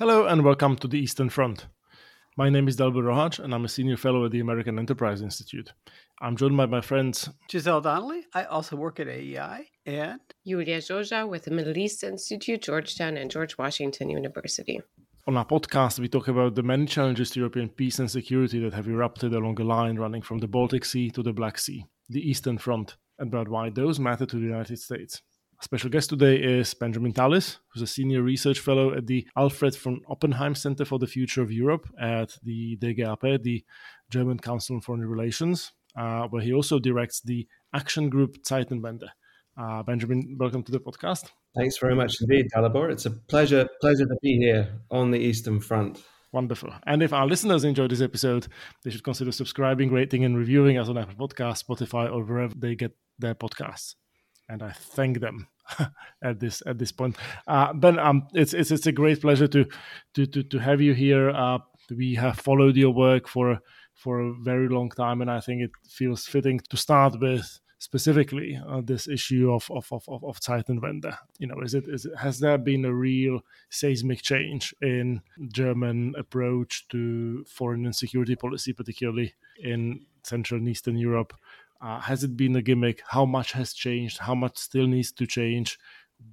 Hello and welcome to the Eastern Front. My name is Dalibor Rohac and I'm a senior fellow at the American Enterprise Institute. I'm joined by my friends Giselle Donnelly. I also work at AEI and Iulia Joja with the Middle East Institute, Georgetown, and George Washington University. On our podcast, we talk about the many challenges to European peace and security that have erupted along a line running from the Baltic Sea to the Black Sea, the Eastern Front, and about why those matter to the United States. Special guest today is Benjamin Tallis, who's a senior research fellow at the Alfred von Oppenheim Center for the Future of Europe at the DGAP, the German Council on Foreign Relations, uh, where he also directs the action group Zeitenwende. Uh, Benjamin, welcome to the podcast. Thanks very much indeed, Dalibor. It's a pleasure, pleasure to be here on the Eastern Front. Wonderful. And if our listeners enjoyed this episode, they should consider subscribing, rating, and reviewing us on Apple Podcasts, Spotify, or wherever they get their podcasts. And I thank them at this at this point. Uh, ben, um, it's it's it's a great pleasure to to to, to have you here. Uh, we have followed your work for for a very long time, and I think it feels fitting to start with specifically uh, this issue of of of of, of Zeitenwende. You know, is it is it, has there been a real seismic change in German approach to foreign and security policy, particularly in Central and Eastern Europe? Uh, has it been a gimmick? How much has changed? How much still needs to change?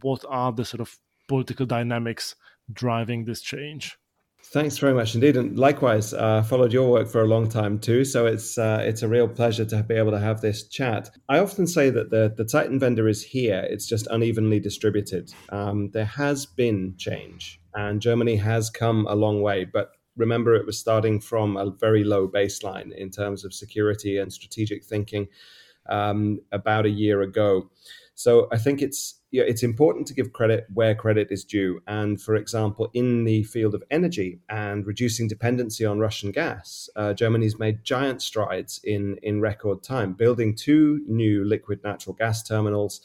What are the sort of political dynamics driving this change? Thanks very much indeed, and likewise, uh, followed your work for a long time too. So it's uh, it's a real pleasure to be able to have this chat. I often say that the the Zeitenwende is here; it's just unevenly distributed. Um, there has been change, and Germany has come a long way, but remember it was starting from a very low baseline in terms of security and strategic thinking um, about a year ago. So I think it's it's important to give credit where credit is due. And for example, in the field of energy and reducing dependency on Russian gas, uh, Germany's made giant strides in in record time, building two new liquid natural gas terminals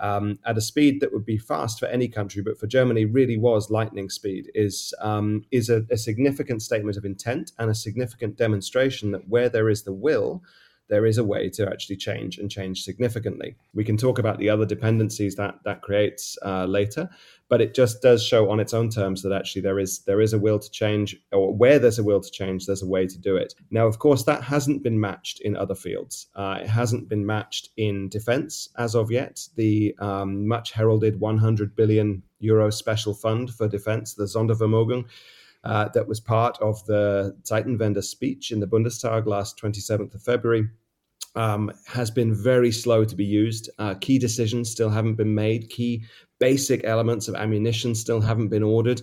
um, at a speed that would be fast for any country, but for Germany really was lightning speed, is um, is a, a significant statement of intent and a significant demonstration that where there is the will, there is a way to actually change and change significantly. We can talk about the other dependencies that that creates uh, later, but it just does show on its own terms that actually there is there is a will to change or where there's a will to change there's a way to do it. Now of course that hasn't been matched in other fields. Uh, it hasn't been matched in defense as of yet. The um, much heralded 100 billion euro special fund for defense the sondervermögen uh, that was part of the Zeitenwende speech in the Bundestag last 27th of February um, has been very slow to be used. Uh, key decisions still haven't been made. Key basic elements of ammunition still haven't been ordered.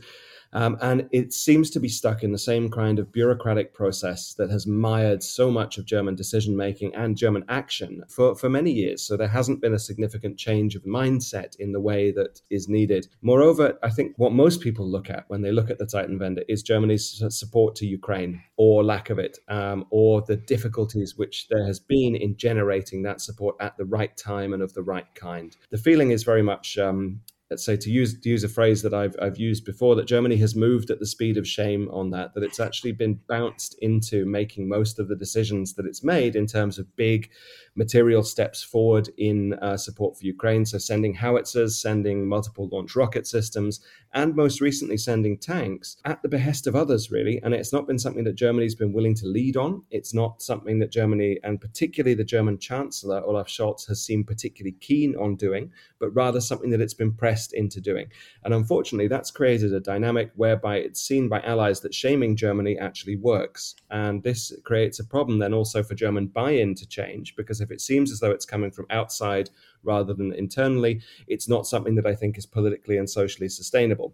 Um, and it seems to be stuck in the same kind of bureaucratic process that has mired so much of German decision making and German action for, for many years. So there hasn't been a significant change of mindset in the way that is needed. Moreover, I think what most people look at when they look at the Zeitenwende is Germany's support to Ukraine or lack of it, um, or the difficulties which there has been in generating that support at the right time and of the right kind. The feeling is very much um, let's say to use to use a phrase that I've I've used before that Germany has moved at the speed of shame on that that it's actually been bounced into making most of the decisions that it's made in terms of big material steps forward in uh, support for Ukraine. So, sending howitzers, sending multiple launch rocket systems, and most recently sending tanks at the behest of others, really. And it's not been something that Germany's been willing to lead on. It's not something that Germany, and particularly the German Chancellor, Olaf Scholz, has seemed particularly keen on doing, but rather something that it's been pressed into doing. And unfortunately, that's created a dynamic whereby it's seen by allies that shaming Germany actually works. And this creates a problem then also for German buy in to change because if it seems as though it's coming from outside rather than internally, it's not something that I think is politically and socially sustainable.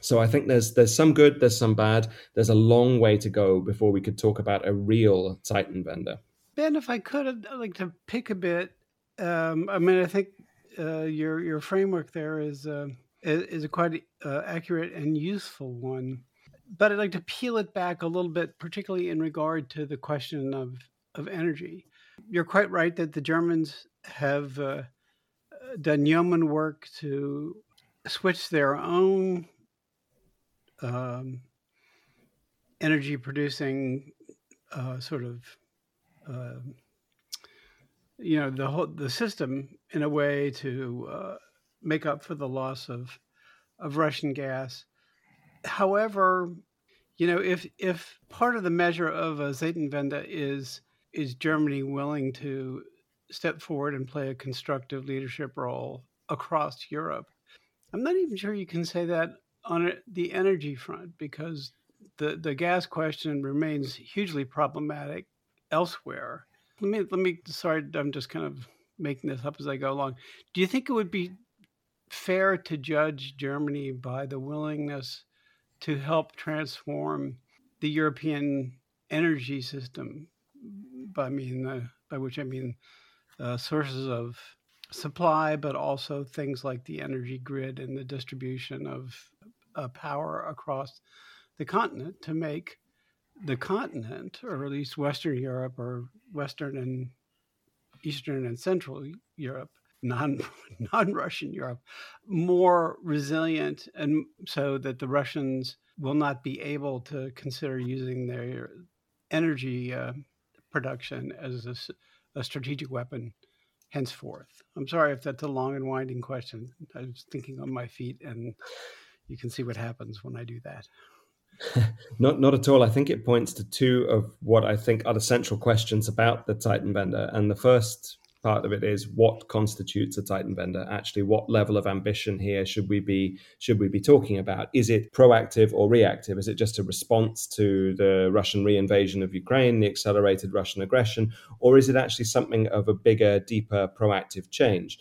So I think there's there's some good, there's some bad. There's a long way to go before we could talk about a real Zeitenwende. Ben, if I could, I'd like to pick a bit. Um, I mean, I think uh, your your framework there is uh, is a quite uh, accurate and useful one. But I'd like to peel it back a little bit, particularly in regard to the question of of energy. You're quite right that the Germans have uh, done yeoman work to switch their own um, energy producing uh, sort of uh, you know the whole the system in a way to uh, make up for the loss of of Russian gas. however, you know, if if part of the measure of a Zeitenwende is is Germany willing to step forward and play a constructive leadership role across Europe, I'm not even sure you can say that on the energy front because the the gas question remains hugely problematic elsewhere. Let me let me sorry, I'm just kind of making this up as I go along. Do you think it would be fair to judge Germany by the willingness to help transform the European energy system? By mean uh, by which I mean uh, sources of supply, but also things like the energy grid and the distribution of uh, power across the continent to make the continent, or at least Western Europe or Western and Eastern and Central Europe, non non Russian Europe, more resilient, and so that the Russians will not be able to consider using their energy uh, production as a, a strategic weapon henceforth. I'm sorry if that's a long and winding question. I was thinking on my feet, and you can see what happens when I do that. not not at all. I think it points to two of what I think are the central questions about the Zeitenwende. And the first part of it is what constitutes a Zeitenwende? Actually, what level of ambition here should we be should we be talking about? Is it proactive or reactive? Is it just a response to the Russian reinvasion of Ukraine, the accelerated Russian aggression, or is it actually something of a bigger, deeper, proactive change?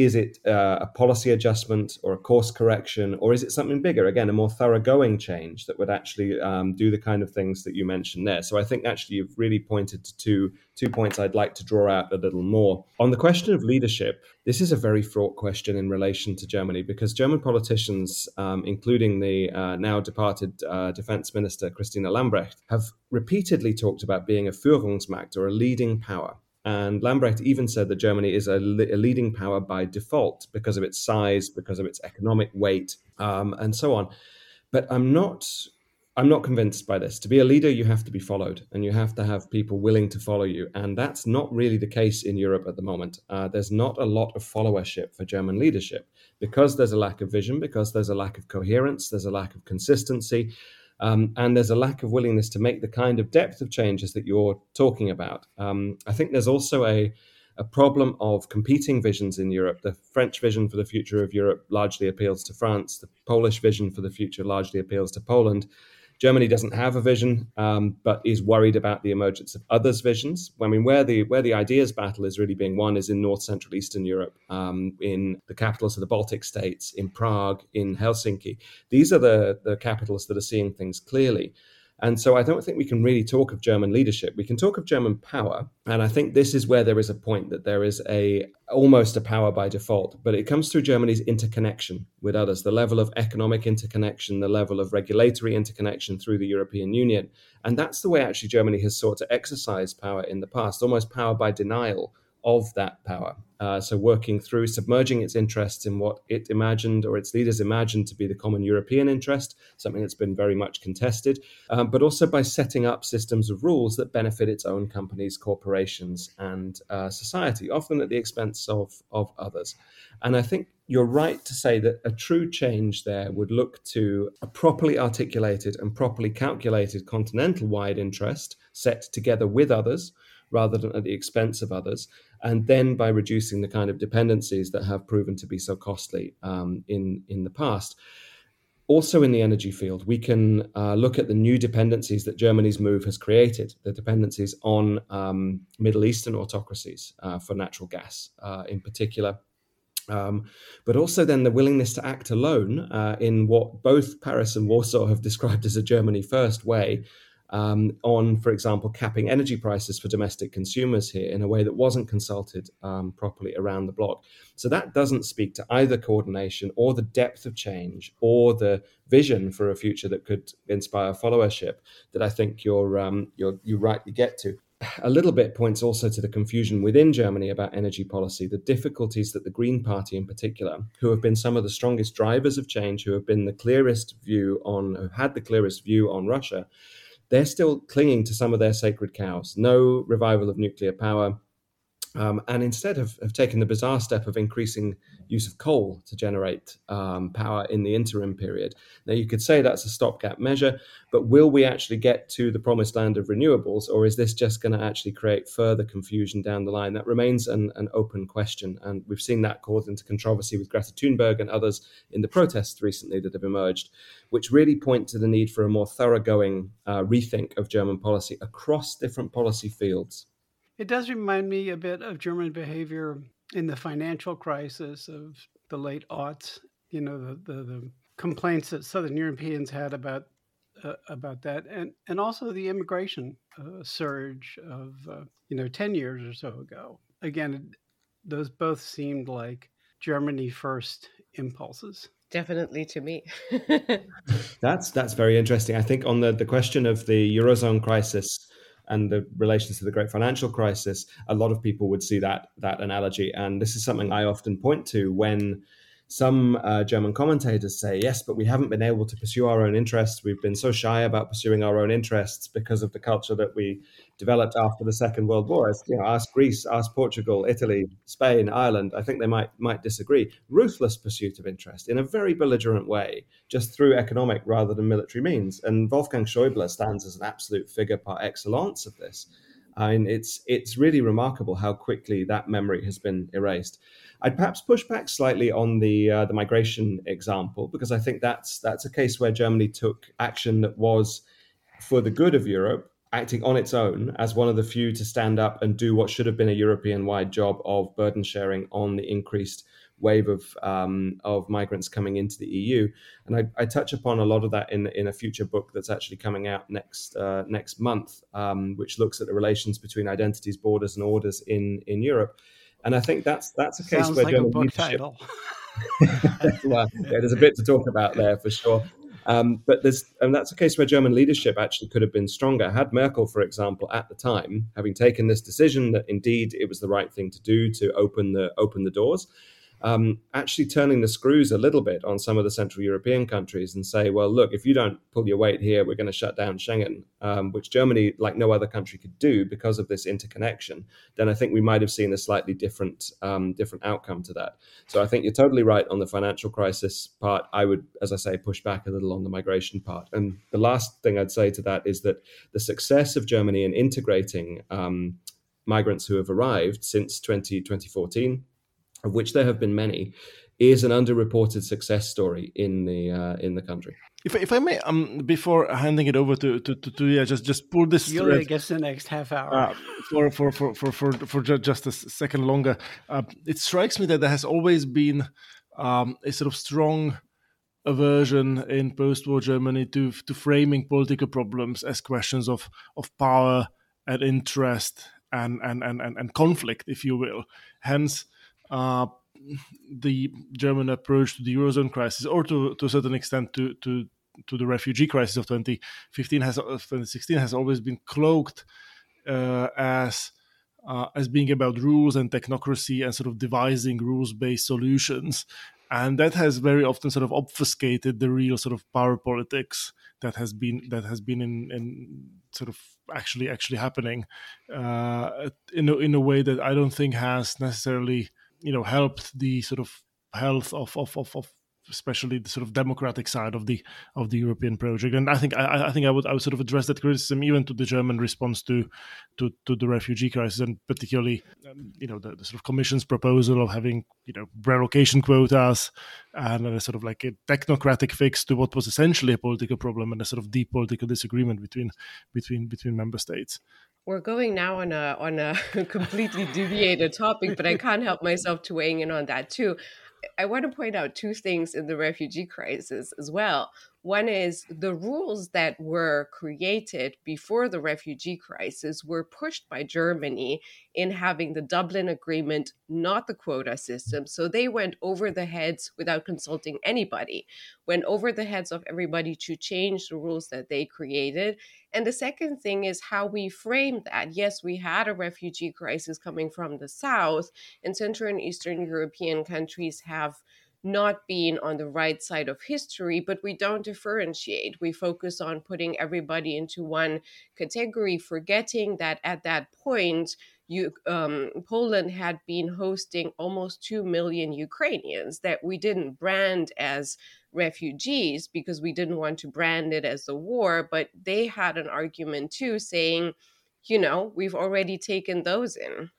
Is it uh, a policy adjustment or a course correction, or is it something bigger? Again, a more thoroughgoing change that would actually um, do the kind of things that you mentioned there. So I think actually you've really pointed to two two points I'd like to draw out a little more on the question of leadership. This is a very fraught question in relation to Germany because German politicians, um, including the uh, now departed uh, Defense Minister Christine Lambrecht, have repeatedly talked about being a Führungsmacht or a leading power. And Lambrecht even said that Germany is a, a, leading power by default because of its size, because of its economic weight, um, and so on. But I'm not. I'm not convinced by this. To be a leader, you have to be followed, and you have to have people willing to follow you. And that's not really the case in Europe at the moment. Uh, there's not a lot of followership for German leadership because there's a lack of vision, because there's a lack of coherence, there's a lack of consistency. Um, and there's a lack of willingness to make the kind of depth of changes that you're talking about. Um, I think there's also a, a problem of competing visions in Europe. The French vision for the future of Europe largely appeals to France, the Polish vision for the future largely appeals to Poland. Germany doesn't have a vision, um, but is worried about the emergence of others' visions. I mean, where the where the ideas battle is really being won is in North Central Eastern Europe, um, in the capitals of the Baltic states, in Prague, in Helsinki. These are the the capitals that are seeing things clearly. And so I don't think we can really talk of German leadership. We can talk of German power. And I think this is where there is a point that there is a almost a power by default, but it comes through Germany's interconnection with others, the level of economic interconnection, the level of regulatory interconnection through the European Union. And that's the way actually Germany has sought to exercise power in the past, almost power by denial of that power. Uh, so, working through submerging its interests in what it imagined or its leaders imagined to be the common European interest, something that's been very much contested, um, but also by setting up systems of rules that benefit its own companies, corporations, and uh, society, often at the expense of, of others. And I think you're right to say that a true change there would look to a properly articulated and properly calculated continental wide interest set together with others rather than at the expense of others and then by reducing the kind of dependencies that have proven to be so costly um, in in the past. Also, in the energy field, we can uh, look at the new dependencies that Germany's move has created, the dependencies on um, Middle Eastern autocracies uh, for natural gas uh, in particular. Um, but also, then the willingness to act alone uh, in what both Paris and Warsaw have described as a Germany first way, um, on, for example, capping energy prices for domestic consumers here in a way that wasn't consulted um, properly around the block. So that doesn't speak to either coordination or the depth of change or the vision for a future that could inspire followership that I think you're, um, you're you rightly get to. A little bit points also to the confusion within Germany about energy policy, the difficulties that the Green Party in particular, who have been some of the strongest drivers of change, who have been the clearest view on, who had the clearest view on Russia, they're still clinging to some of their sacred cows. No revival of nuclear power, Um, and instead have, have taken the bizarre step of increasing use of coal to generate um, power in the interim period. Now, you could say that's a stopgap measure, but will we actually get to the promised land of renewables, or is this just going to actually create further confusion down the line? That remains an, an open question. And we've seen that cause into controversy with Greta Thunberg and others in the protests recently that have emerged, which really point to the need for a more thoroughgoing uh, rethink of German policy across different policy fields. It does remind me a bit of German behavior in the financial crisis of the late aughts. You know, the, the, the complaints that Southern Europeans had about uh, about that, and and also the immigration uh, surge of uh, you know ten years or so ago. Again, those both seemed like Germany first impulses. Definitely to me. that's that's very interesting. I think on the the question of the eurozone crisis and the relations to the great financial crisis, a lot of people would see that that analogy. And this is something I often point to when some uh, German commentators say, yes, but we haven't been able to pursue our own interests. We've been so shy about pursuing our own interests because of the culture that we developed after the Second World War. You know, ask Greece, ask Portugal, Italy, Spain, Ireland. I think they might might disagree. Ruthless pursuit of interest in a very belligerent way, just through economic rather than military means. And Wolfgang Schäuble stands as an absolute figure par excellence of this. I mean, it's it's really remarkable how quickly that memory has been erased. I'd perhaps push back slightly on the uh, the migration example because I think that's that's a case where Germany took action that was for the good of Europe, acting on its own as one of the few to stand up and do what should have been a European wide job of burden sharing on the increased wave of um, of migrants coming into the EU. And I, I, touch upon a lot of that in in a future book that's actually coming out next uh, next month, um, which looks at the relations between identities, borders, and orders in in Europe. And I think that's that's a case Sounds where like German title. well, yeah, there's a bit to talk about there for sure. Um, but there's, and that's a case where German leadership actually could have been stronger. Had Merkel, for example, at the time, having taken this decision that indeed it was the right thing to do to open the open the doors, um, actually turning the screws a little bit on some of the Central European countries and say, well, look, if you don't pull your weight here, we're going to shut down Schengen, um, which Germany, like no other country, could do because of this interconnection. Then I think we might have seen a slightly different um, different outcome to that. So I think you're totally right on the financial crisis part. I would, as I say, push back a little on the migration part. And the last thing I'd say to that is that the success of Germany in integrating um, migrants who have arrived since 20, 2014 of which there have been many, is an underreported success story in the uh, in the country. If, if I may, um, before handing it over to to, to, to yeah, just just pull this. you Iulia gets the next half hour uh, for, for, for for for for just a second longer. Uh, it strikes me that there has always been um, a sort of strong aversion in post-war Germany to to framing political problems as questions of of power and interest and and and and, and conflict, if you will. Hence uh, the German approach to the eurozone crisis, or to, to a certain extent to, to to the refugee crisis of 2015 has 2016 has always been cloaked uh, as uh, as being about rules and technocracy and sort of devising rules based solutions. And that has very often sort of obfuscated the real sort of power politics that has been that has been in, in sort of actually actually happening uh, in a, in a way that I don't think has necessarily you know helped the sort of health of of, of, of especially the sort of democratic side of the of the European project. And I think I, I, think I would I would sort of address that criticism even to the German response to to, to the refugee crisis, and particularly um, you know the, the, sort of Commission's proposal of having you know relocation quotas and a sort of like a technocratic fix to what was essentially a political problem and a sort of deep political disagreement between between between member states we're going now on a on a completely deviated topic, but I can't help myself to weighing in on that too. I want to point out two things in the refugee crisis as well. One is the rules that were created before the refugee crisis were pushed by Germany in having the Dublin Agreement, not the quota system. So they went over the heads without consulting anybody, went over the heads of everybody to change the rules that they created. And the second thing is how we frame that. Yes, we had a refugee crisis coming from the South, and Central and Eastern European countries have not being on the right side of history, but we don't differentiate. We focus on putting everybody into one category, forgetting that at that point, you, um, Poland had been hosting almost 2 million Ukrainians that we didn't brand as refugees because we didn't want to brand it as a war. But they had an argument too, saying, you know, we've already taken those in.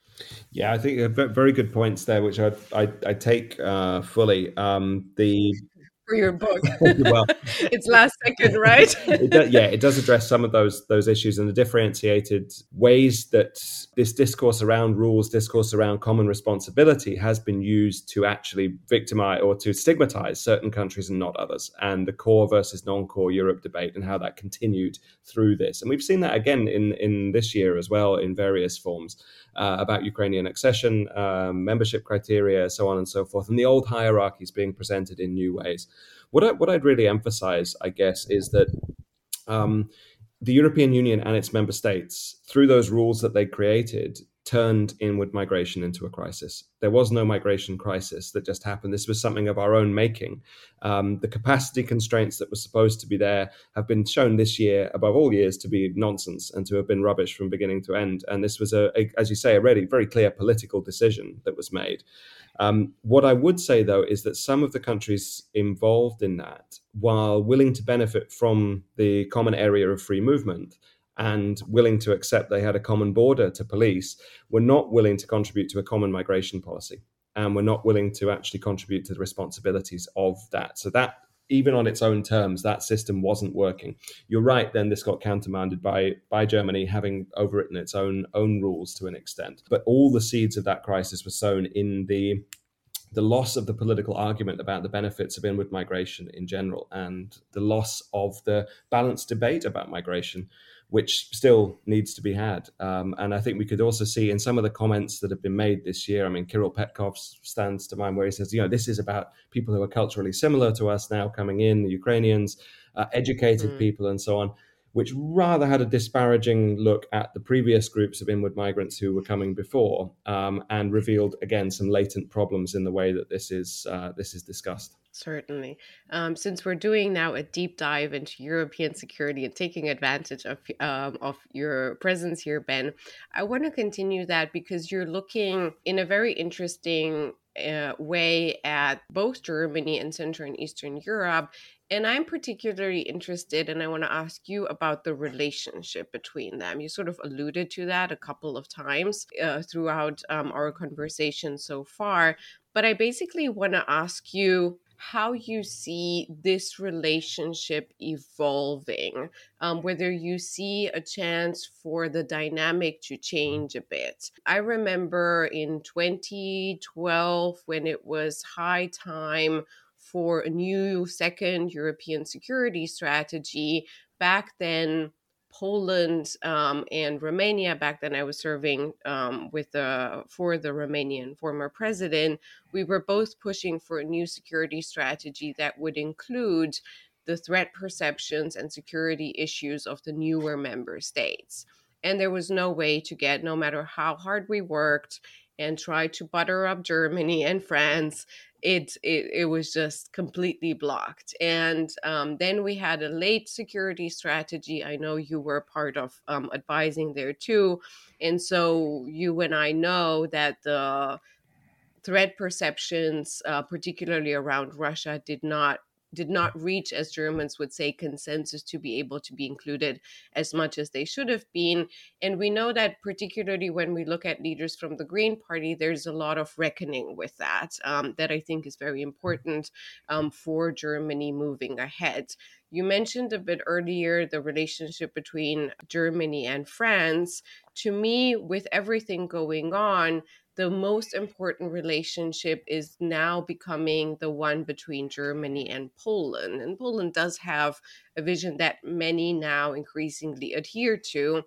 Yeah, I think very good points there, which I I, I take uh, fully. Um, the for your book. well, it's last second, right? it does, yeah, it does address some of those those issues and the differentiated ways that this discourse around rules, discourse around common responsibility, has been used to actually victimize or to stigmatize certain countries and not others, and the core versus non-core Europe debate and how that continued through this, and we've seen that again in in this year as well in various forms uh, about Ukrainian accession, um, membership criteria, so on and so forth, and the old hierarchies being presented in new ways. What I, what I'd really emphasize, I guess, is that. Um, the European Union and its member states, through those rules that they created, turned inward migration into a crisis. There was no migration crisis that just happened. This was something of our own making. Um, the capacity constraints that were supposed to be there have been shown this year, above all years, to be nonsense and to have been rubbish from beginning to end. And this was, a, a as you say, a really very clear political decision that was made. Um, what I would say, though, is that some of the countries involved in that, while willing to benefit from the common area of free movement, and willing to accept they had a common border to police were not willing to contribute to a common migration policy and were not willing to actually contribute to the responsibilities of that. So that even on its own terms, that system wasn't working. You're right. Then this got countermanded by by Germany having overwritten its own own rules to an extent. But all the seeds of that crisis were sown in the the loss of the political argument about the benefits of inward migration in general and the loss of the balanced debate about migration which still needs to be had. Um, and I think we could also see in some of the comments that have been made this year. I mean, Kiril Petkov stands to mind where he says, you know, this is about people who are culturally similar to us now coming in, the Ukrainians, uh, educated mm. people, and so on which rather had a disparaging look at the previous groups of inward migrants who were coming before, um, and revealed again some latent problems in the way that this is uh, this is discussed. Certainly, um, since we're doing now a deep dive into European security and taking advantage of um, of your presence here, Ben, I want to continue that because you're looking in a very interesting uh, way at both Germany and Central and Eastern Europe and I'm particularly interested, and I want to ask you about the relationship between them. You sort of alluded to that a couple of times uh, throughout um, our conversation so far. But I basically want to ask you how you see this relationship evolving, um, whether you see a chance for the dynamic to change a bit. I remember in 2012 when it was high time for a new second European security strategy. Back then, Poland um, and Romania. Back then, I was serving um, with the for the Romanian former president. We were both pushing for a new security strategy that would include the threat perceptions and security issues of the newer member states. And there was no way to get, no matter how hard we worked and tried to butter up Germany and France, it it, it was just completely blocked. And um, then we had a late security strategy. I know you were part of um, advising there too. And so you and i know that the threat perceptions uh, particularly around russia did not did not reach, as Germans would say, consensus to be able to be included as much as they should have been. And we know that, particularly when we look at leaders from the Green Party, there's a lot of reckoning with that, um, that I think is very important um, for Germany moving ahead. You mentioned a bit earlier the relationship between Germany and France. To me, with everything going on, the most important relationship is now becoming the one between Germany and Poland. And Poland does have a vision that many now increasingly adhere to.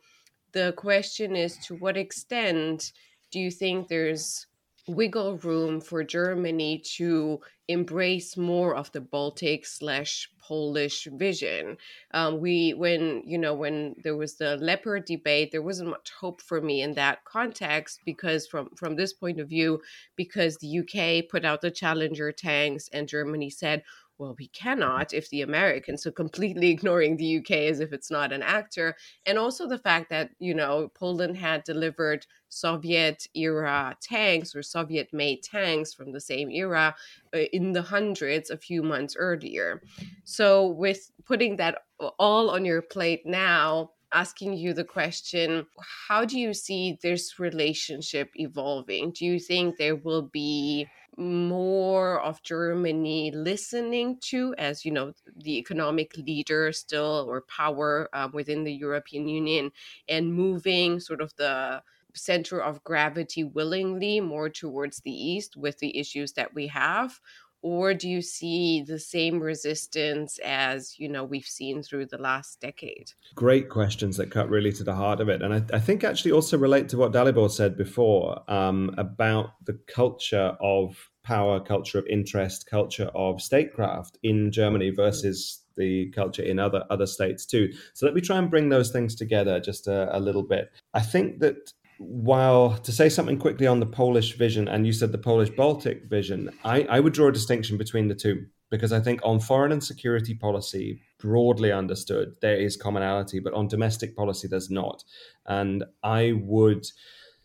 The question is to what extent do you think there's wiggle room for Germany to embrace more of the Baltic slash Polish vision. Um, we, when you know, when there was the leopard debate, there wasn't much hope for me in that context because, from from this point of view, because the UK put out the Challenger tanks and Germany said well, we cannot if the Americans, are completely ignoring the UK as if it's not an actor. And also the fact that, you know, Poland had delivered Soviet era tanks or Soviet made tanks from the same era uh, in the hundreds a few months earlier. So, with putting that all on your plate now, asking you the question how do you see this relationship evolving? Do you think there will be more of Germany listening to as you know the economic leader still or power um, within the European Union and moving sort of the center of gravity willingly more towards the east with the issues that we have or do you see the same resistance as you know we've seen through the last decade? Great questions that cut really to the heart of it and i, I think actually also relate to what dalibor said before um, about the culture of power culture of interest culture of statecraft in germany mm. versus the culture in other other states too. So let me try and bring those things together just a, a little bit. I think that while to say something quickly on the Polish vision, and you said the Polish Baltic vision, I, I would draw a distinction between the two because I think on foreign and security policy, broadly understood, there is commonality, but on domestic policy, there's not. And I would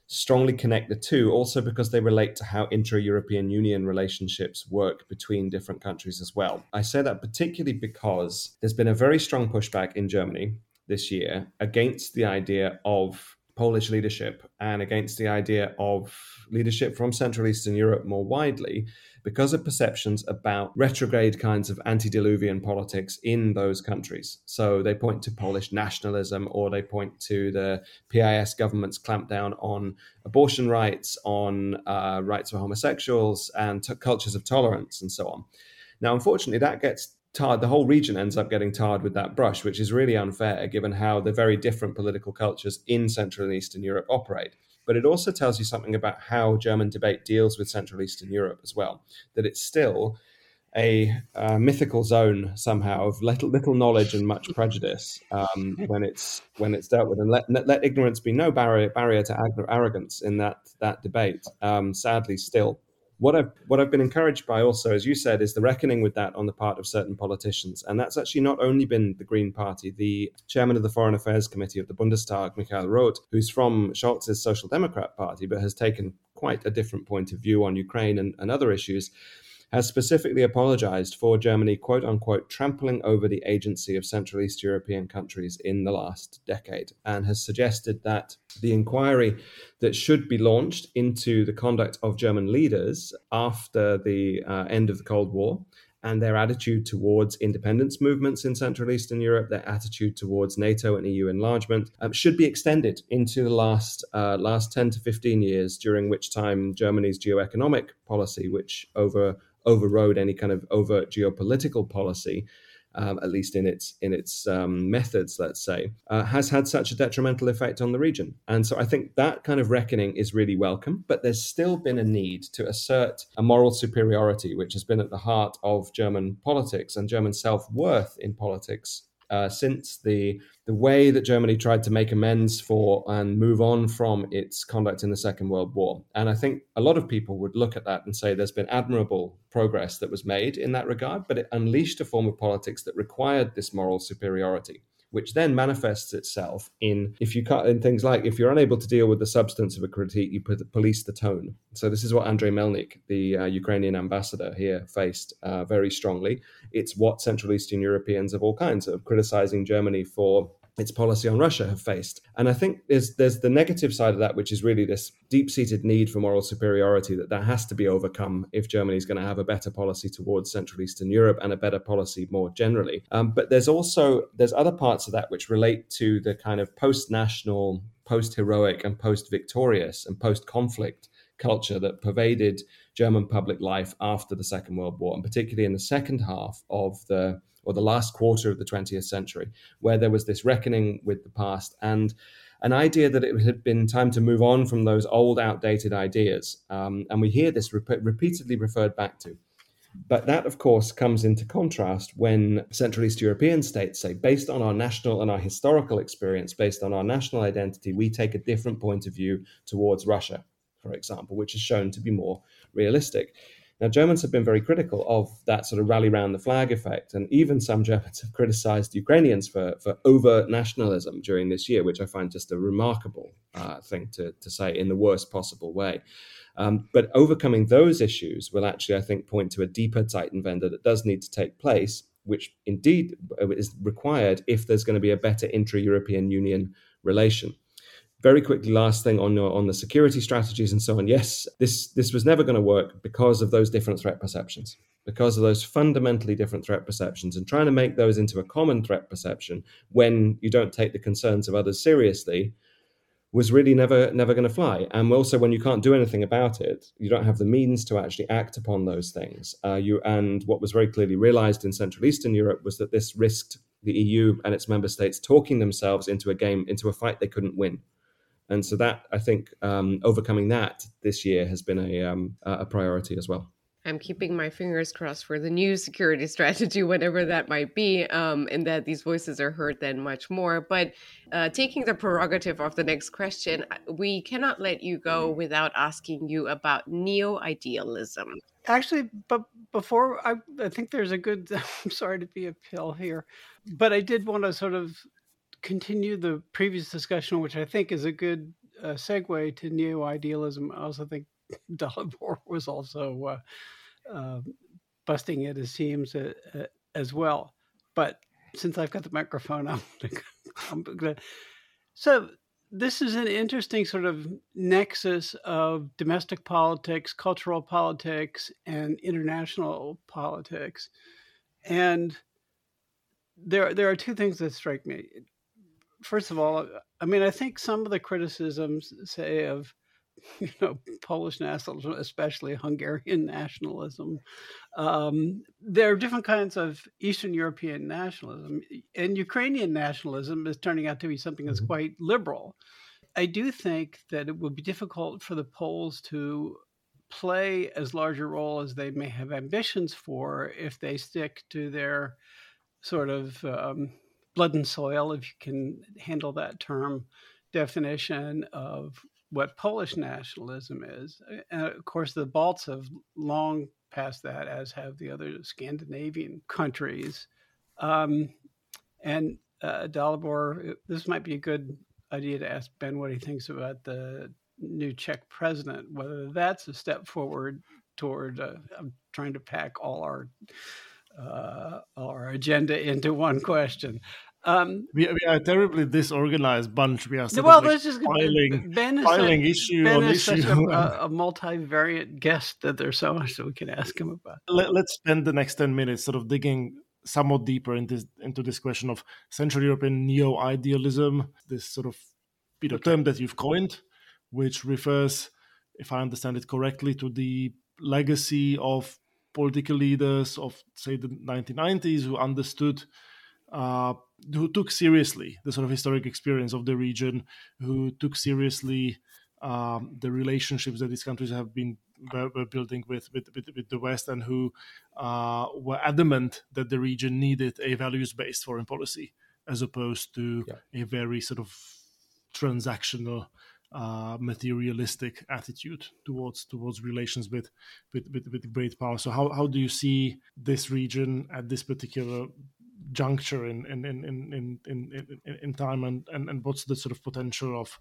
strongly connect the two also because they relate to how intra European Union relationships work between different countries as well. I say that particularly because there's been a very strong pushback in Germany this year against the idea of Polish leadership and against the idea of leadership from Central Eastern Europe more widely because of perceptions about retrograde kinds of antediluvian politics in those countries. So they point to Polish nationalism or they point to the PIS government's clampdown on abortion rights, on uh, rights for homosexuals, and t- cultures of tolerance, and so on. Now, unfortunately, that gets tarred, the whole region ends up getting tarred with that brush, which is really unfair given how the very different political cultures in Central and Eastern Europe operate. But it also tells you something about how German debate deals with Central Eastern Europe as well, that it's still a uh, mythical zone somehow of little, little knowledge and much prejudice um, when it's when it's dealt with, and let, let ignorance be no barrier barrier to arrogance in that that debate. Um, sadly, still what I've what I've been encouraged by also, as you said, is the reckoning with that on the part of certain politicians, and that's actually not only been the Green Party. The chairman of the Foreign Affairs Committee of the Bundestag, Michael Roth, who's from Scholz's Social Democrat Party, but has taken quite a different point of view on Ukraine and, and other issues, has specifically apologized for Germany, quote unquote, trampling over the agency of Central East European countries in the last decade, and has suggested that the inquiry that should be launched into the conduct of German leaders after the uh, end of the Cold War and their attitude towards independence movements in Central Eastern Europe, their attitude towards NATO and EU enlargement, um, should be extended into the last uh, last 10 to 15 years, during which time Germany's geoeconomic policy, which over overrode any kind of overt geopolitical policy, um, at least in its in its um, methods, let's say, uh, has had such a detrimental effect on the region. And so I think that kind of reckoning is really welcome. But there's still been a need to assert a moral superiority, which has been at the heart of German politics and German self worth in politics uh, since the the way that Germany tried to make amends for and move on from its conduct in the Second World War. And I think a lot of people would look at that and say there's been admirable progress that was made in that regard, but it unleashed a form of politics that required this moral superiority which then manifests itself in if you cut in things like if you're unable to deal with the substance of a critique, you police the tone. So this is what Andrij Melnyk, the uh, Ukrainian ambassador here, faced uh, very strongly. It's what Central Eastern Europeans of all kinds of criticizing Germany for its policy on Russia have faced. And I think there's there's the negative side of that, which is really this deep-seated need for moral superiority that that has to be overcome if Germany is going to have a better policy towards Central Eastern Europe and a better policy more generally. Um, but there's also there's other parts of that which relate to the kind of post-national, post-heroic, and post-victorious and post-conflict culture that pervaded German public life after the Second World War, and particularly in the second half of the or the last quarter of the 20th century, where there was this reckoning with the past and an idea that it had been time to move on from those old, outdated ideas. Um, and we hear this rep- repeatedly referred back to. But that, of course, comes into contrast when Central East European states say, based on our national and our historical experience, based on our national identity, we take a different point of view towards Russia, for example, which is shown to be more realistic. Now, Germans have been very critical of that sort of rally round the flag effect, and even some Germans have criticized Ukrainians for, for over nationalism during this year, which I find just a remarkable uh, thing to, to say in the worst possible way. Um, but overcoming those issues will actually, I think, point to a deeper Zeitenwende that does need to take place, which indeed uh, is required if there's going to be a better intra European Union relation very quickly last thing on on the security strategies and so on. Yes this this was never going to work because of those different threat perceptions because of those fundamentally different threat perceptions and trying to make those into a common threat perception when you don't take the concerns of others seriously was really never never going to fly. And also when you can't do anything about it you don't have the means to actually act upon those things. Uh, you and what was very clearly realized in central eastern europe was that this risked the eu and its member states talking themselves into a game into a fight they couldn't win and so that I think um, overcoming that this year has been a um, a priority as well. I'm keeping my fingers crossed for the new security strategy, whatever that might be, um, and that these voices are heard then much more. But uh, taking the prerogative of the next question, we cannot let you go without asking you about neo idealism. Actually, but before I, I think there's a good. I'm sorry to be a pill here, but I did want to sort of continue the previous discussion, which I think is a good uh, segue to neo idealism. I also think Dalibor was also uh, uh, busting at his seams uh, uh, as well. But since I've got the microphone, I'm I'm gonna. So this is an interesting sort of nexus of domestic politics, cultural politics, and international politics, and there there are two things that strike me first of all, I mean, I think some of the criticisms, say, of you know Polish nationalism, especially Hungarian nationalism, um, there are different kinds of Eastern European nationalism, and Ukrainian nationalism is turning out to be something that's mm-hmm. quite liberal. I do think that it would be difficult for the Poles to play as large a role as they may have ambitions for if they stick to their sort of um, blood and soil, if you can handle that term, definition of what Polish nationalism is. And of course, the Balts have long passed that, as have the other Scandinavian countries. Um, and uh, Dalibor, this might be a good idea to ask Ben what he thinks about the new Czech president, whether that's a step forward toward. Uh, I'm trying to pack all our uh, our agenda into one question. Um, we, we, are a terribly disorganized bunch. We are sort well, of like just filing, ben filing such, issue ben on is issue. Such a, a multivariate guest that there's so much that we can ask him about. Let, us spend the next ten minutes sort of digging somewhat deeper into this, into this question of Central European neo-idealism, this sort of you know, okay. term that you've coined, which refers, if I understand it correctly, to the legacy of political leaders of say the 1990s who understood uh, who took seriously the sort of historic experience of the region, who took seriously um, the relationships that these countries have been were, were building with, with, with with the West, and who uh, were adamant that the region needed a values-based foreign policy as opposed to yeah. a very sort of transactional uh, materialistic attitude towards towards relations with, with with, with great power. So how, how do you see this region at this particular juncture in in in in in, in, in time and, and and what's the sort of potential of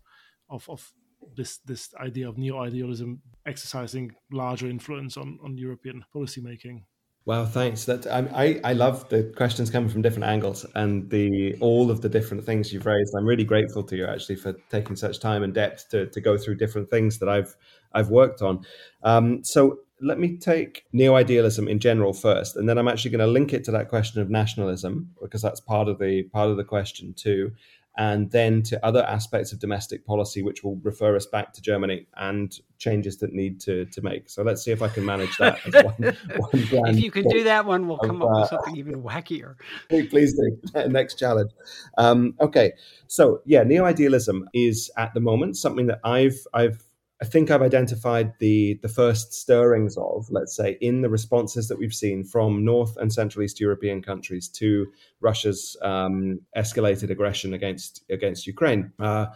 of of this this idea of neo idealism exercising larger influence on on European policymaking? Wow, thanks. That I, I love the questions coming from different angles and the all of the different things you've raised. I'm really grateful to you actually for taking such time and depth to, to go through different things that I've I've worked on. Um, so let me take neo idealism in general first, and then I'm actually going to link it to that question of nationalism because that's part of the part of the question too, and then to other aspects of domestic policy, which will refer us back to Germany and changes that need to to make. So let's see if I can manage that. one, one if you can do that one, we'll come of, up with uh, something even wackier. Please do. Next challenge. Um, okay, so yeah, neo idealism is at the moment something that I've I've I think I've identified the the first stirrings of, let's say, in the responses that we've seen from North and Central East European countries to Russia's um, escalated aggression against against Ukraine. Uh,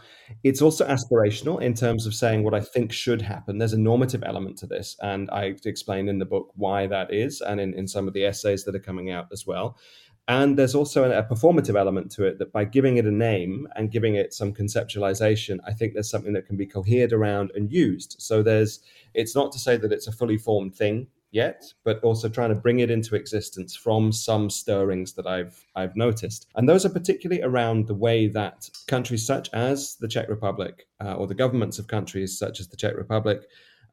it's also aspirational in terms of saying what I think should happen. There's a normative element to this, and I explain in the book why that is, and in, in some of the essays that are coming out as well. And there's also a performative element to it that by giving it a name and giving it some conceptualization, I think there's something that can be cohered around and used. So there's, it's not to say that it's a fully formed thing yet, but also trying to bring it into existence from some stirrings that I've I've noticed, and those are particularly around the way that countries such as the Czech Republic uh, or the governments of countries such as the Czech Republic,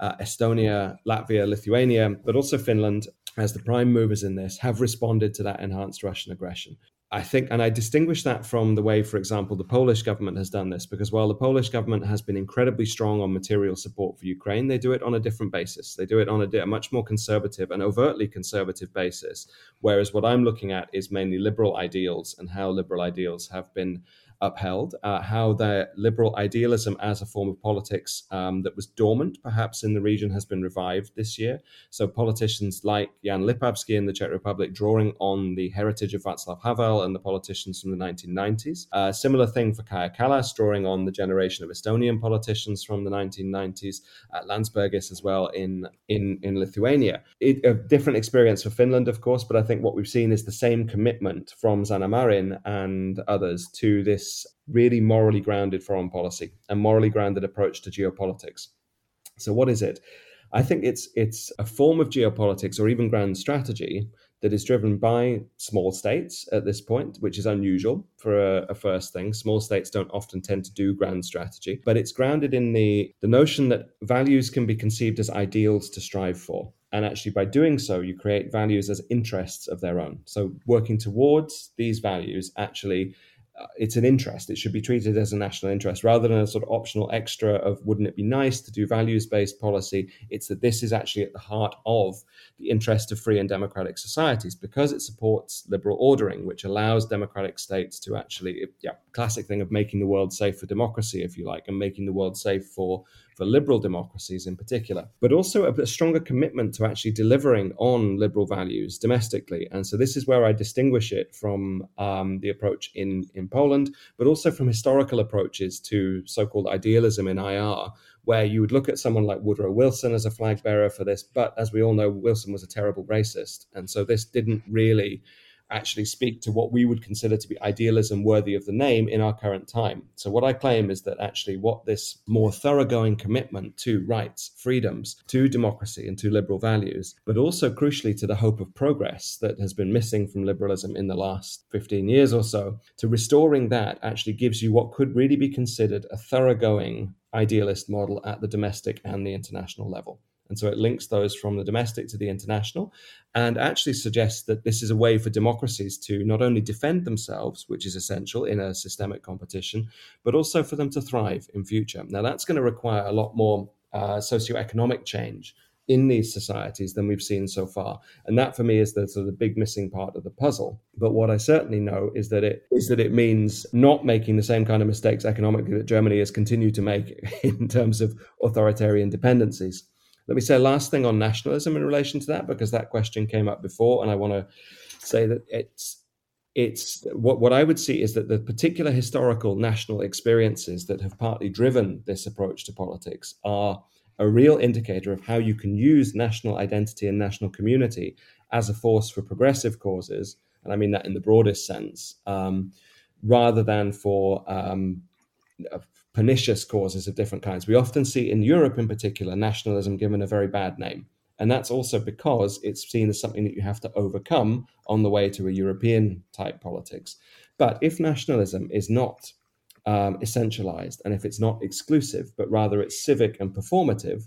uh, Estonia, Latvia, Lithuania, but also Finland as the prime movers in this, have responded to that enhanced Russian aggression. I think, and I distinguish that from the way, for example, the Polish government has done this, because while the Polish government has been incredibly strong on material support for Ukraine, they do it on a different basis. They do it on a, a much more conservative and overtly conservative basis. Whereas what I'm looking at is mainly liberal ideals and how liberal ideals have been upheld, uh, how their liberal idealism as a form of politics um, that was dormant perhaps in the region has been revived this year. So politicians like Jan Lipavsky in the Czech Republic drawing on the heritage of Václav Havel and the politicians from the 1990s. Uh, similar thing for Kaja Kallas, drawing on the generation of Estonian politicians from the 1990s, uh, Landsbergis as well in, in, in Lithuania. It, a different experience for Finland, of course, but I think what we've seen is the same commitment from Sanna Marin and others to this really morally grounded foreign policy and morally grounded approach to geopolitics. So, what is it? I think it's it's a form of geopolitics or even grand strategy that is driven by small states at this point, which is unusual for a, a, first thing. Small states don't often tend to do grand strategy, but it's grounded in the, the notion that values can be conceived as ideals to strive for. And actually, by doing so, you create values as interests of their own. So, working towards these values actually it's an interest. It should be treated as a national interest rather than a sort of optional extra of wouldn't it be nice to do values based policy. It's that this is actually at the heart of the interest of free and democratic societies because it supports liberal ordering, which allows democratic states to actually, yeah, classic thing of making the world safe for democracy, if you like, and making the world safe for for liberal democracies in particular, but also a, a stronger commitment to actually delivering on liberal values domestically. And so this is where I distinguish it from um, the approach in, in Poland, but also from historical approaches to so called idealism in IR, where you would look at someone like Woodrow Wilson as a flag bearer for this. But as we all know, Wilson was a terrible racist. And so this didn't really actually speak to what we would consider to be idealism worthy of the name in our current time. So, what I claim is that actually, what this more thoroughgoing commitment to rights, freedoms, to democracy, and to liberal values, but also crucially to the hope of progress that has been missing from liberalism in the last 15 years or so, to restoring that actually gives you what could really be considered a thoroughgoing idealist model at the domestic and the international level. And so it links those from the domestic to the international and actually suggests that this is a way for democracies to not only defend themselves, which is essential in a systemic competition, but also for them to thrive in future. Now, that's going to require a lot more uh, socioeconomic change in these societies than we've seen so far. And that for me is the sort of the big missing part of the puzzle. But what I certainly know is that it is that it means not making the same kind of mistakes economically that Germany has continued to make in terms of authoritarian dependencies. Let me say a last thing on nationalism in relation to that, because that question came up before, and I want to say that it's it's what what I would see is that the particular historical national experiences that have partly driven this approach to politics are a real indicator of how you can use national identity and national community as a force for progressive causes, and I mean that in the broadest sense, um, rather than for um, pernicious causes of different kinds. We often see in Europe, in particular, nationalism given a very bad name. And that's also because it's seen as something that you have to overcome on the way to a European type politics. But if nationalism is not um, essentialized and if it's not exclusive, but rather it's civic and performative,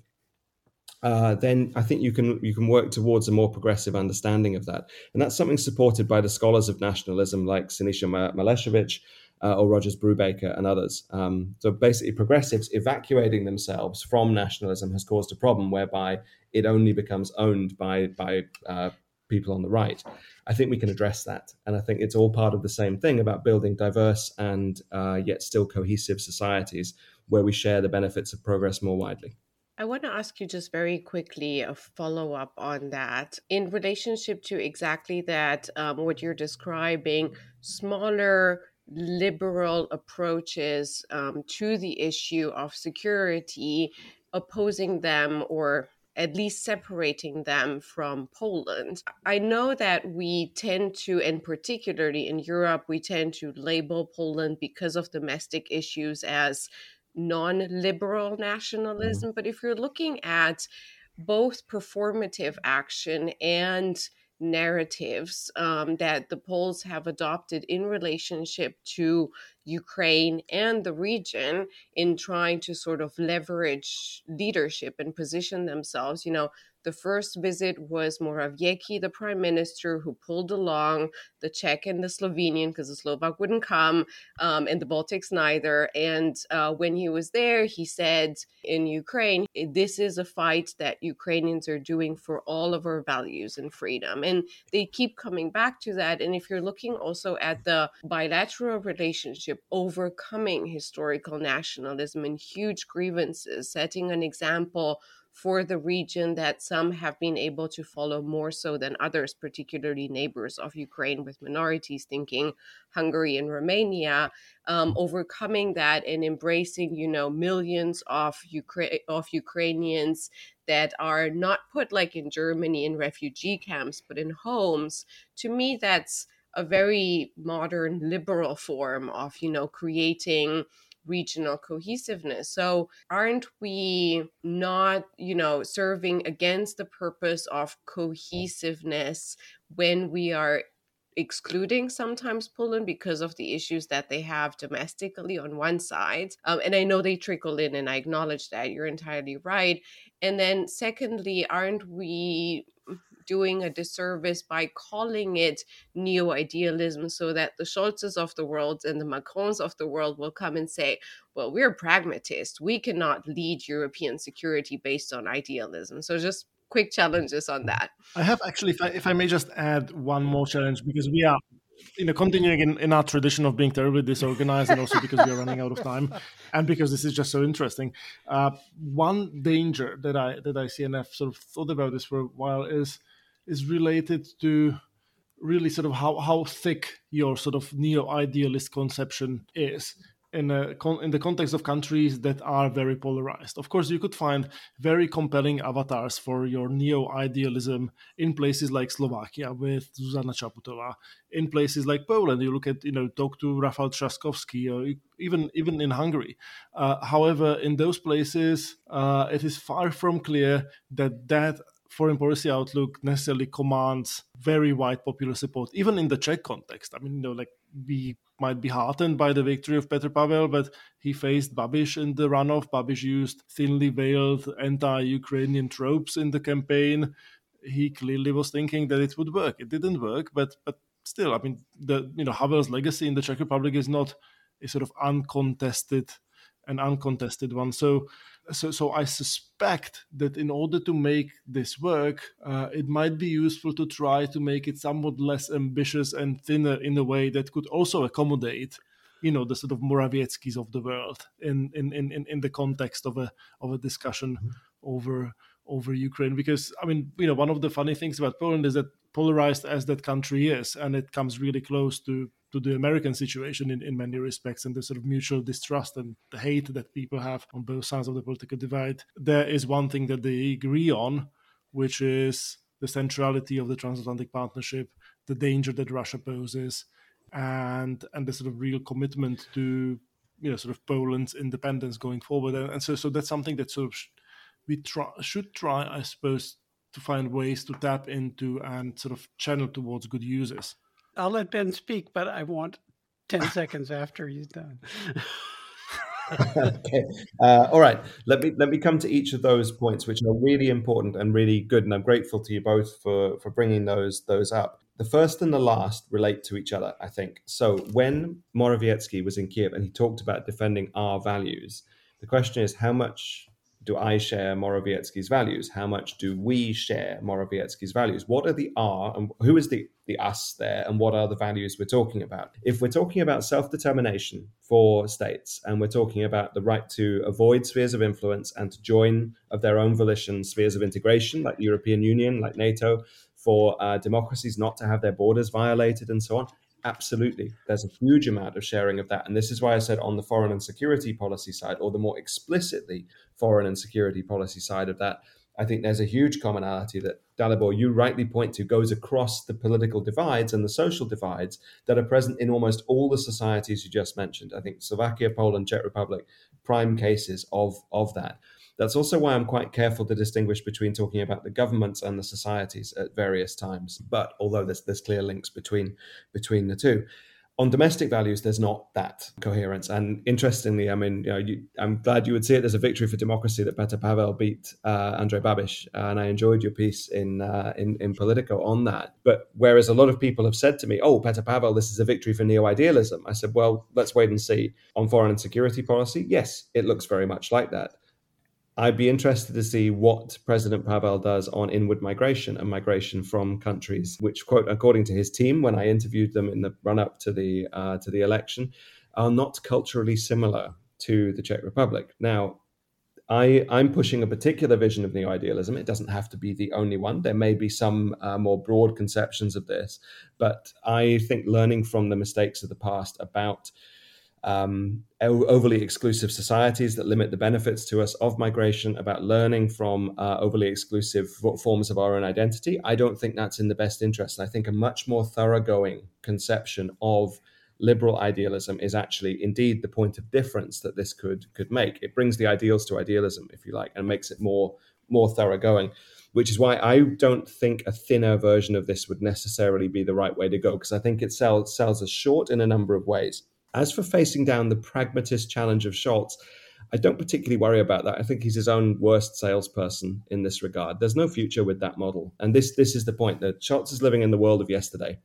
uh, then I think you can you can work towards a more progressive understanding of that, and that's something supported by the scholars of nationalism like Sinisa Malešević, uh, or Rogers Brubaker and others. Um, so basically, progressives evacuating themselves from nationalism has caused a problem whereby it only becomes owned by by uh, people on the right. I think we can address that, and I think it's all part of the same thing about building diverse and uh, yet still cohesive societies where we share the benefits of progress more widely. I want to ask you just very quickly a follow up on that in relationship to exactly that, um, what you're describing, smaller liberal approaches um, to the issue of security, opposing them or at least separating them from Poland. I know that we tend to, and particularly in Europe, we tend to label Poland because of domestic issues as non liberal nationalism. Mm. But if you're looking at both performative action and narratives um, that the Poles have adopted in relationship to Ukraine and the region in trying to sort of leverage leadership and position themselves. You know, the first visit was Morawiecki, the prime minister, who pulled along the Czech and the Slovenian because the Slovak wouldn't come, um, and the Baltics neither. And uh, when he was there, he said in Ukraine, this is a fight that Ukrainians are doing for all of our values and freedom. And they keep coming back to that. And if you're looking also at the bilateral relationship, overcoming historical nationalism and huge grievances, setting an example for the region that some have been able to follow more so than others, particularly neighbors of Ukraine with minorities, thinking Hungary and Romania, um, overcoming that and embracing, you know, millions of Ukra- of Ukrainians that are not put like in Germany in refugee camps, but in homes. To me, that's a very modern liberal form of, you know, creating regional cohesiveness. So, aren't we not, you know, serving against the purpose of cohesiveness when we are excluding sometimes Poland because of the issues that they have domestically on one side. Um, and I know they trickle in, and I acknowledge that. You're entirely right. And then, secondly, aren't we doing a disservice by calling it neo idealism so that the Scholzes of the world and the Macrons of the world will come and say, well, we're pragmatists. We cannot lead European security based on idealism. So just quick challenges on that. I have actually, if I, if I may just add one more challenge, because we are you know continuing in, in our tradition of being terribly disorganized and also because we are running out of time and because this is just so interesting uh, one danger that i that i see and i've sort of thought about this for a while is is related to really sort of how, how thick your sort of neo idealist conception is in a in the context of countries that are very polarized. Of course, you could find very compelling avatars for your neo idealism in places like Slovakia with Zuzana Čaputová. In places like Poland, you look at you know talk to Rafał Trzaskowski, or even even in Hungary. Uh, however, in those places, uh, it is far from clear that that foreign policy outlook necessarily commands very wide popular support, even in the Czech context. I mean, you know, like we might be heartened by the victory of Petr Pavel, but he faced Babiš in the runoff. Babiš used thinly veiled anti-Ukrainian tropes in the campaign. He clearly was thinking that it would work. It didn't work, but but still, I mean, the you know Havel's legacy in the Czech Republic is not a sort of uncontested an uncontested one. So so, so I suspect that in order to make this work, uh, it might be useful to try to make it somewhat less ambitious and thinner in a way that could also accommodate, you know, the sort of Morawieckis of the world in in, in, in the context of a of a discussion mm-hmm. over over Ukraine. Because I mean, you know, one of the funny things about Poland is that polarized as that country is, and it comes really close to to the American situation in, in many respects and the sort of mutual distrust and the hate that people have on both sides of the political divide. There is one thing that they agree on, which is the centrality of the transatlantic partnership, the danger that Russia poses, and and the sort of real commitment to you know sort of Poland's independence going forward. And, and so so that's something that sort of sh- we try should try, I suppose, to find ways to tap into and sort of channel towards good uses. I'll let Ben speak, but I want 10 seconds after he's done. okay. Uh, all right. Let me let me come to each of those points, which are really important and really good, and I'm grateful to you both for for bringing those those up. The first and the last relate to each other, I think. So when Morawiecki was in Kiev and he talked about defending our values, the question is how much do I share Morawiecki's values? How much do we share Morawiecki's values? What are the R and who is the, the us there? And what are the values we're talking about? If we're talking about self determination for states and we're talking about the right to avoid spheres of influence and to join of their own volition spheres of integration, like the European Union, like NATO, for uh, democracies not to have their borders violated and so on, Absolutely. There's a huge amount of sharing of that. And this is why I said on the foreign and security policy side, or the more explicitly foreign and security policy side of that, I think there's a huge commonality that Dalibor, you rightly point to, goes across the political divides and the social divides that are present in almost all the societies you just mentioned. I think Slovakia, Poland, Czech Republic, prime cases of, of that. That's also why I'm quite careful to distinguish between talking about the governments and the societies at various times. But although there's there's clear links between between the two. On domestic values, there's not that coherence. And interestingly, I mean, you know, you, I'm glad you would see it as a victory for democracy that Petr Pavel beat uh, Andrej Babiš, and I enjoyed your piece in, uh, in in Politico on that. But whereas a lot of people have said to me, "Oh, Petr Pavel, this is a victory for neo-idealism," I said, "Well, let's wait and see." On foreign and security policy, yes, it looks very much like that. I'd be interested to see what President Pavel does on inward migration and migration from countries, which, quote, according to his team, when I interviewed them in the run up to the uh, to the election, are not culturally similar to the Czech Republic. Now, I, I'm pushing a particular vision of neo idealism. It doesn't have to be the only one. There may be some uh, more broad conceptions of this, but I think learning from the mistakes of the past about um, overly exclusive societies that limit the benefits to us of migration, about learning from uh, overly exclusive forms of our own identity. I don't think that's in the best interest. And I think a much more thoroughgoing conception of liberal idealism is actually indeed the point of difference that this could could make. It brings the ideals to idealism, if you like, and makes it more more thoroughgoing. Which is why I don't think a thinner version of this would necessarily be the right way to go, because I think it sells sells us short in a number of ways. As for facing down the pragmatist challenge of Scholz, I don't particularly worry about that. I think he's his own worst salesperson in this regard. There's no future with that model. And this this is the point that Scholz is living in the world of yesterday.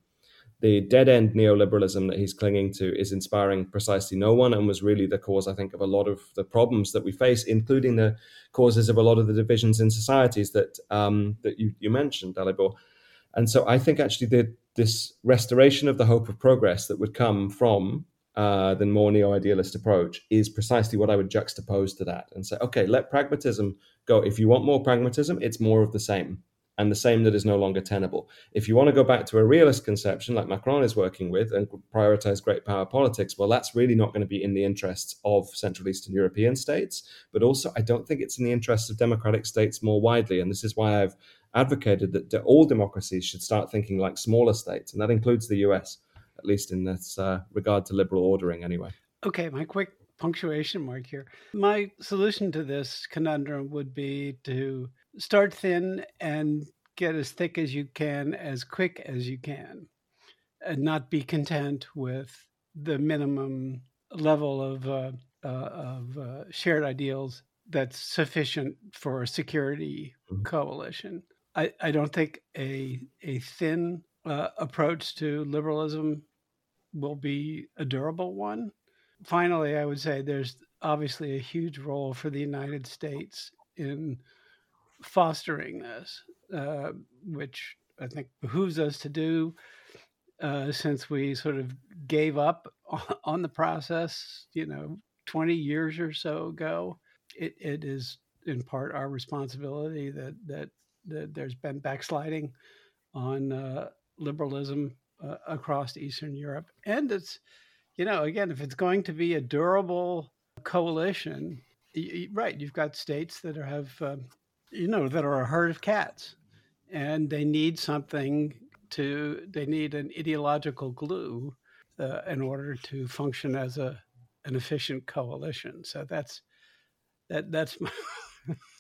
The dead end neoliberalism that he's clinging to is inspiring precisely no one and was really the cause, I think, of a lot of the problems that we face, including the causes of a lot of the divisions in societies that um, that you, you mentioned, Dalibor. And so I think actually the, this restoration of the hope of progress that would come from uh, the more neo-idealist approach is precisely what I would juxtapose to that and say, okay, let pragmatism go. If you want more pragmatism, it's more of the same, and the same that is no longer tenable. If you want to go back to a realist conception like Macron is working with and prioritize great power politics, well, that's really not going to be in the interests of Central Eastern European states, but also I don't think it's in the interests of democratic states more widely. And this is why I've advocated that all democracies should start thinking like smaller states, and that includes the US at least in this uh, regard to liberal ordering, anyway. Okay, my quick punctuation mark here. My solution to this conundrum would be to start thin and get as thick as you can, as quick as you can, and not be content with the minimum level of uh, uh, of uh, shared ideals that's sufficient for a security mm-hmm. coalition. I, I don't think a a thin uh, approach to liberalism will be a durable one. Finally, I would say there's obviously a huge role for the United States in fostering this, uh, which I think behooves us to do uh, since we sort of gave up on the process, you know, 20 years or so ago. It, it is in part our responsibility that, that, that there's been backsliding on uh, liberalism uh, across Eastern Europe. And it's, you know, again, if it's going to be a durable coalition, y- right, you've got states that are, have, uh, you know, that are a herd of cats and they need something to, they need an ideological glue uh, in order to function as a, an efficient coalition. So that's, that, that's my,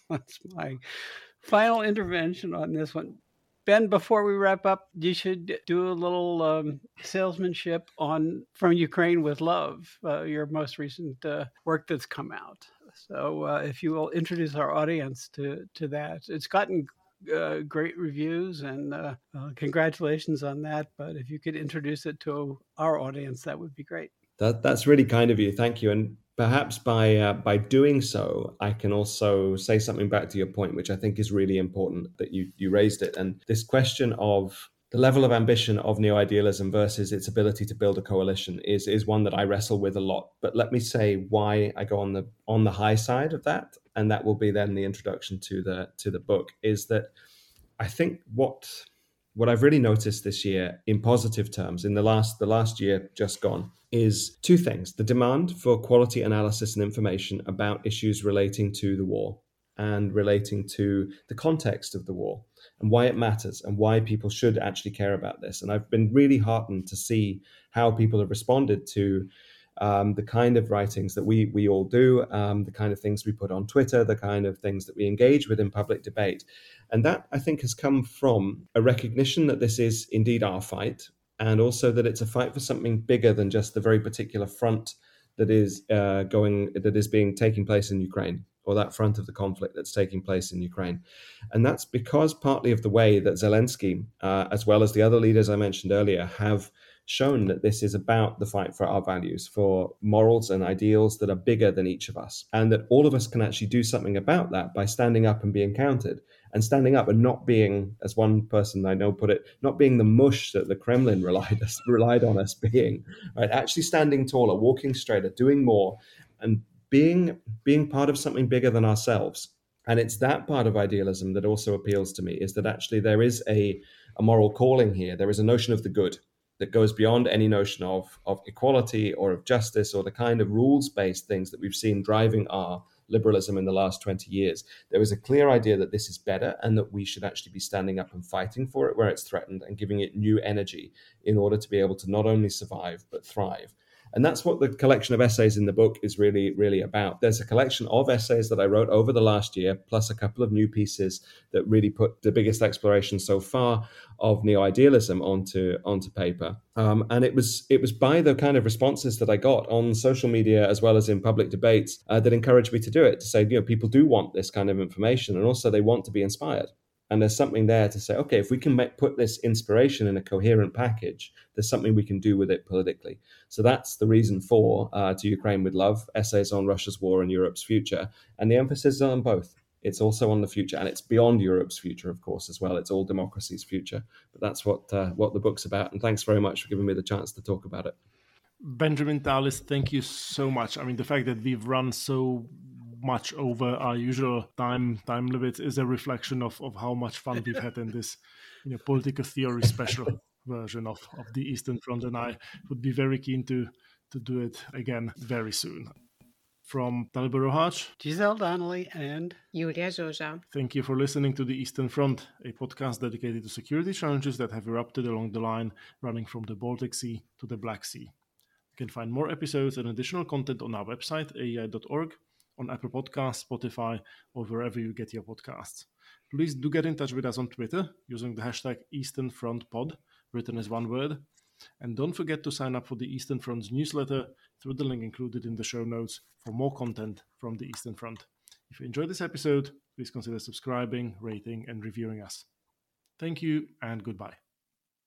that's my final intervention on this one. Ben, before we wrap up, you should do a little um, salesmanship on From Ukraine with Love, uh, your most recent uh, work that's come out. So, uh, if you will introduce our audience to, to that, it's gotten uh, great reviews and uh, uh, congratulations on that. But if you could introduce it to our audience, that would be great. That, that's really kind of you. Thank you. And perhaps by uh, by doing so, I can also say something back to your point, which I think is really important that you you raised it, and this question of the level of ambition of neo idealism versus its ability to build a coalition is is one that I wrestle with a lot. But let me say why I go on the on the high side of that, and that will be then the introduction to the to the book. Is that I think what what I've really noticed this year in positive terms in the last the last year just gone is two things the demand for quality analysis and information about issues relating to the war and relating to the context of the war and why it matters and why people should actually care about this. And I've been really heartened to see how people have responded to um, the kind of writings that we we all do, um, the kind of things we put on Twitter, the kind of things that we engage with in public debate, and that I think has come from a recognition that this is indeed our fight, and also that it's a fight for something bigger than just the very particular front that is uh, going that is being taking place in Ukraine or that front of the conflict that's taking place in Ukraine. And that's because partly of the way that Zelensky, uh, as well as the other leaders I mentioned earlier, have shown that this is about the fight for our values, for morals and ideals that are bigger than each of us, and that all of us can actually do something about that by standing up and being counted. And standing up and not being, as one person I know put it, not being the mush that the Kremlin relied us, relied on us being, right? Actually standing taller, walking straighter, doing more, and being being part of something bigger than ourselves and it's that part of idealism that also appeals to me is that actually there is a, a moral calling here there is a notion of the good that goes beyond any notion of, of equality or of justice or the kind of rules based things that we've seen driving our liberalism in the last 20 years. There is a clear idea that this is better and that we should actually be standing up and fighting for it where it's threatened and giving it new energy in order to be able to not only survive but thrive. And that's what the collection of essays in the book is really, really about. There's a collection of essays that I wrote over the last year, plus a couple of new pieces that really put the biggest exploration so far of neo-idealism onto onto paper. Um, and it was it was by the kind of responses that I got on social media as well as in public debates uh, that encouraged me to do it. To say, you know, people do want this kind of information, and also they want to be inspired and there's something there to say okay if we can make, put this inspiration in a coherent package there's something we can do with it politically. So that's the reason for uh, to ukraine with love essays on russia's war and europe's future and the emphasis is on both. It's also on the future and it's beyond europe's future of course as well. It's all democracy's future. But that's what uh, what the book's about and thanks very much for giving me the chance to talk about it. Benjamin tallis thank you so much. I mean the fact that we've run so much over our usual time time limit is a reflection of, of how much fun we've had in this you know political theory special version of, of the Eastern Front, and I would be very keen to to do it again very soon. From Dalibor Rohac, Giselle Donnelly, and Iulia Joja. Thank you for listening to the Eastern Front, a podcast dedicated to security challenges that have erupted along the line running from the Baltic Sea to the Black Sea. You can find more episodes and additional content on our website, aei.org, on Apple Podcasts, Spotify, or wherever you get your podcasts. Please do get in touch with us on Twitter using the hashtag Eastern Front Pod, written as one word. And don't forget to sign up for the Eastern Front's newsletter through the link included in the show notes for more content from the Eastern Front. If you enjoyed this episode, please consider subscribing, rating, and reviewing us. Thank you and goodbye.